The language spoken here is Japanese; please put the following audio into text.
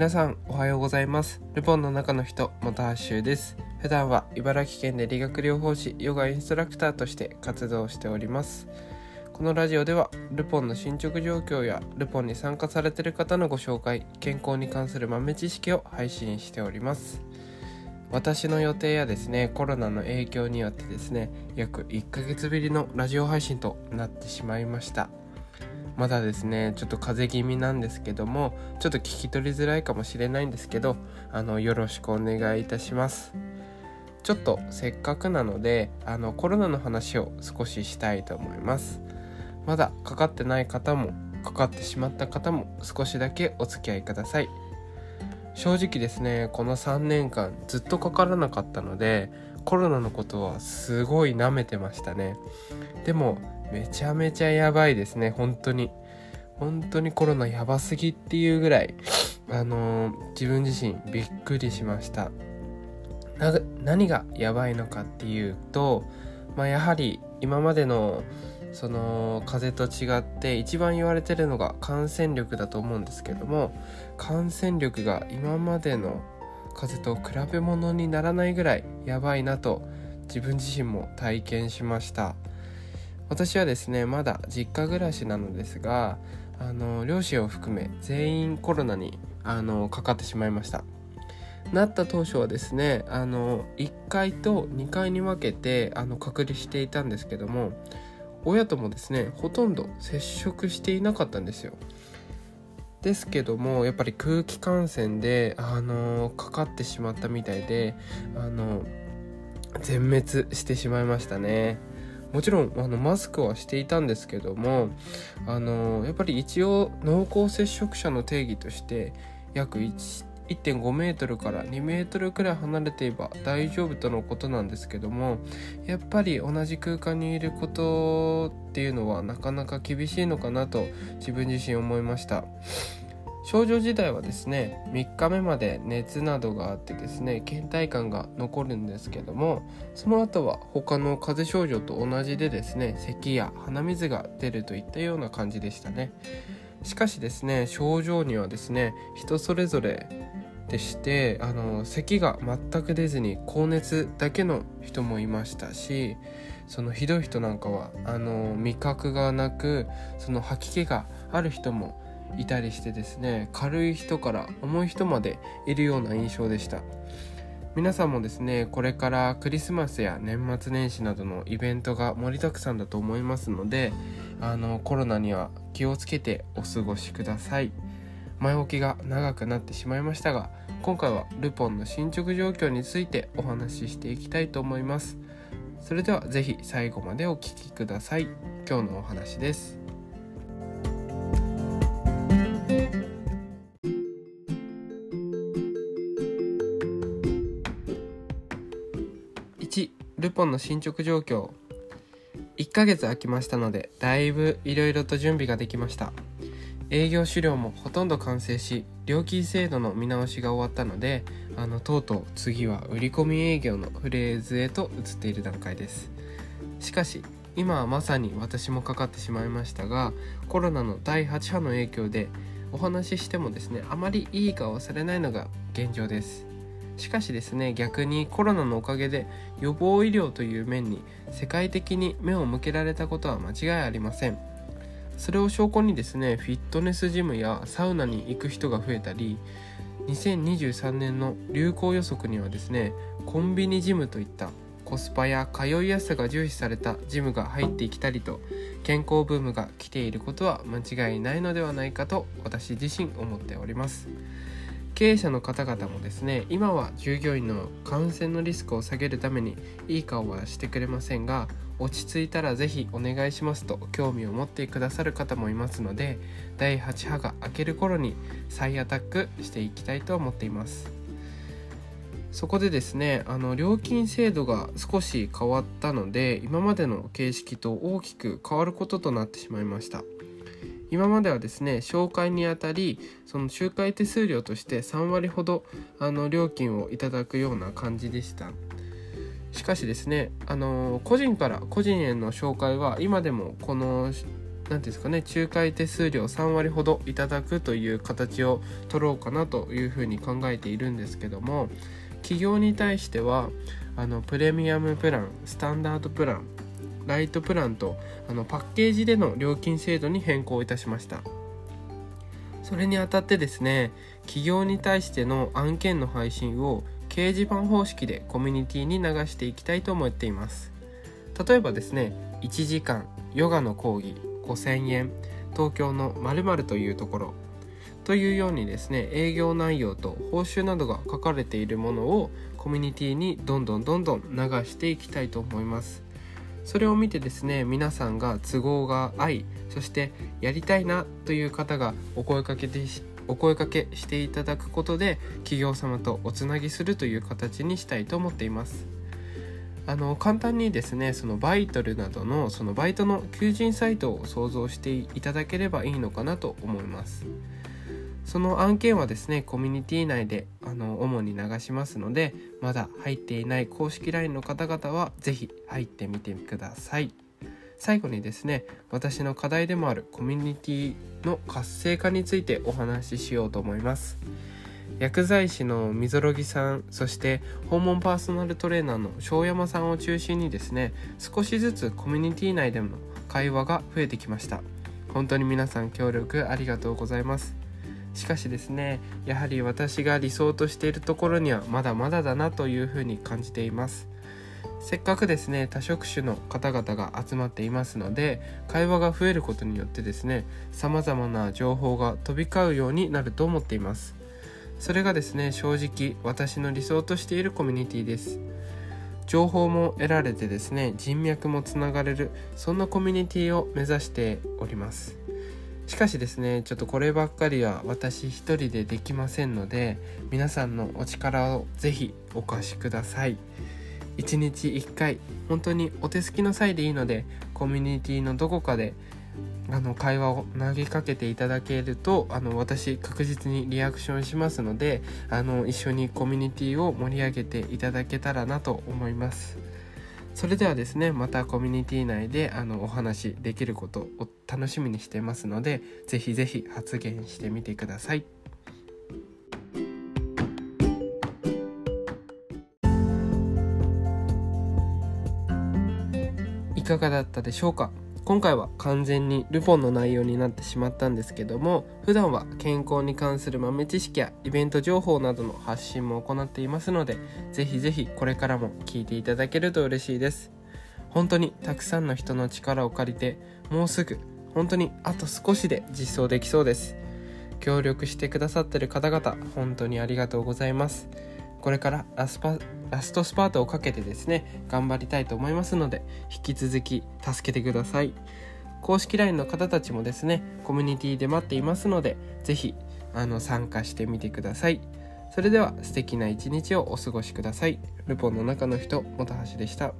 皆さんおはようございます。ルポンの中の人元橋です。普段は茨城県で理学療法士ヨガインストラクターとして活動しております。このラジオではルポンの進捗状況やルポンに参加されている方のご紹介健康に関する豆知識を配信しております。私の予定やですねコロナの影響によってですね約1ヶ月ぶりのラジオ配信となってしまいました。まだですねちょっと風邪気味なんですけどもちょっと聞き取りづらいかもしれないんですけどあのよろしくお願いいたします。ちょっとせっかくなのであのコロナの話を少ししたいと思います。まだかかってない方もかかってしまった方も少しだけお付き合いください。正直ですねこの3年間ずっとかからなかったのでコロナのことはすごい舐めてましたね。でもめちゃめちゃやばいですね。本当に。本当にコロナやばすぎっていうぐらいあのー、自分自身びっくりしました。何がやばいのかっていうと、まあ、やはり今までのその風邪と違って一番言われてるのが感染力だと思うんですけども感染力が今までの風邪と比べ物にならないぐらいやばいなと自分自身も体験しました。私はですねまだ実家暮らしなのですがあの両親を含め全員コロナにあのかかってしまいました。なった当初はですねあの1階と2階に分けてあの隔離していたんですけども親ともですねほとんど接触していなかったんですよ。ですけどもやっぱり空気感染であのかかってしまったみたいであの全滅してしまいましたね。もちろんあのマスクはしていたんですけどもあのやっぱり一応濃厚接触者の定義として約1 1.5メートルから2メートルくらい離れていれば大丈夫とのことなんですけどもやっぱり同じ空間にいることっていうのはなかなか厳しいのかなと自分自身思いました。症状自体はですね3日目まで熱などがあってですね倦怠感が残るんですけどもその後は他の風邪症状と同じでですね咳や鼻水が出るといったような感じでしたね。しかしですね症状にはですね人それぞれでしてあの咳が全く出ずに高熱だけの人もいましたしそのひどい人なんかはあの味覚がなくその吐き気がある人もいたりしてですね軽い人から重い人までいるような印象でした。皆さんもですねこれからクリスマスや年末年始などのイベントが盛りだくさんだと思いますのであのコロナには気をつけてお過ごしください。前置きが長くなってしまいましたが今回はルポンの進捗状況についてお話ししていきたいと思います。それでは是非最後までお聴きください。今日のお話です。1ルポンの進捗状況。1ヶ月空きましたのでだいぶいろいろと準備ができました。営業資料もほとんど完成し料金制度の見直しが終わったのであのとうとう次は売り込み営業のフレーズへと移っている段階です。しかし今はまさに私もかかってしまいましたがコロナの第8波の影響でお話ししてもですねあまりいい顔されないのが現状です。しかしですね逆にコロナのおかげで予防医療という面に世界的に目を向けられたことは間違いありません。それを証拠にですねフィットネスジムやサウナに行く人が増えたり2023年の流行予測にはですねコンビニジムといったコスパや通いやすさが重視されたジムが入ってきたりと健康ブームが来ていることは間違いないのではないかと私自身思っております。経営者の方々もですね今は従業員の感染のリスクを下げるためにいい顔はしてくれませんが落ち着いたら是非お願いしますと興味を持ってくださる方もいますので第8波が明ける頃に再アタックしていきたいと思っています。そこでですねあの料金制度が少し変わったので今までの形式と大きく変わることとなってしまいました。今まではですね紹介にあたりその仲介手数料として3割ほどあの料金をいただくような感じでした。しかしですね、あの個人から個人への紹介は今でもこの何ていうんですかね仲介手数料3割ほどいただくという形を取ろうかなというふうに考えているんですけども企業に対してはあのプレミアムプランスタンダードプランライトプランとあのパッケージでの料金制度に変更いたしました。それにあたってですね企業に対しての案件の配信を掲示板方式でコミュニティに流していきたいと思っています。例えばですね1時間ヨガの講義5000円東京の〇〇というところ。というようにですね営業内容と報酬などが書かれているものをコミュニティにどんどんどんどん流していきたいと思います。それを見てですね皆さんが都合が合いそしてやりたいなという方がお声かけてお声かけしていただくことで企業様とおつなぎするという形にしたいと思っています。あの簡単にですねそのバイトルなどのそのバイトの求人サイトを想像していただければいいのかなと思います。その案件はですねコミュニティ内であの主に流しますのでまだ入っていない公式 LINE の方々は是非入ってみてください。最後にですね私の課題でもあるコミュニティの活性化についてお話ししようと思います。薬剤師の溝呂木さんそして訪問パーソナルトレーナーの庄山さんを中心にですね少しずつコミュニティ内での会話が増えてきました。本当に皆さん協力ありがとうございます。しかしですねやはり私が理想としているところにはまだまだだなというふうに感じています。せっかくですね多職種の方々が集まっていますので会話が増えることによってですね様々な情報が飛び交うようになると思っています。それがですね正直私の理想としているコミュニティです。情報も得られてですね人脈もつながれるそんなコミュニティを目指しております。しかしですねちょっとこればっかりは私一人でできませんので皆さんのお力をぜひお貸しください1日1回本当にお手すきの際でいいのでコミュニティのどこかであの会話を投げかけていただけるとあの私確実にリアクションしますのであの一緒にコミュニティを盛り上げていただけたらなと思います。それではですねまたコミュニティ内であのお話できることを楽しみにしてますので是非是非発言してみてください。いかがだったでしょうか？今回は完全にルポンの内容になってしまったんですけども普段は健康に関する豆知識やイベント情報などの発信も行っていますのでぜひぜひこれからも聞いていただけると嬉しいです。本当にたくさんの人の力を借りてもうすぐ本当にあと少しで実装できそうです。協力してくださってる方々本当にありがとうございます。これからラスパラストスパートをかけてですね頑張りたいと思いますので引き続き助けてください。公式 LINE の方たちもですねコミュニティで待っていますので是非あの参加してみてください。それでは素敵な一日をお過ごしください。ルポンの中の人本橋でした。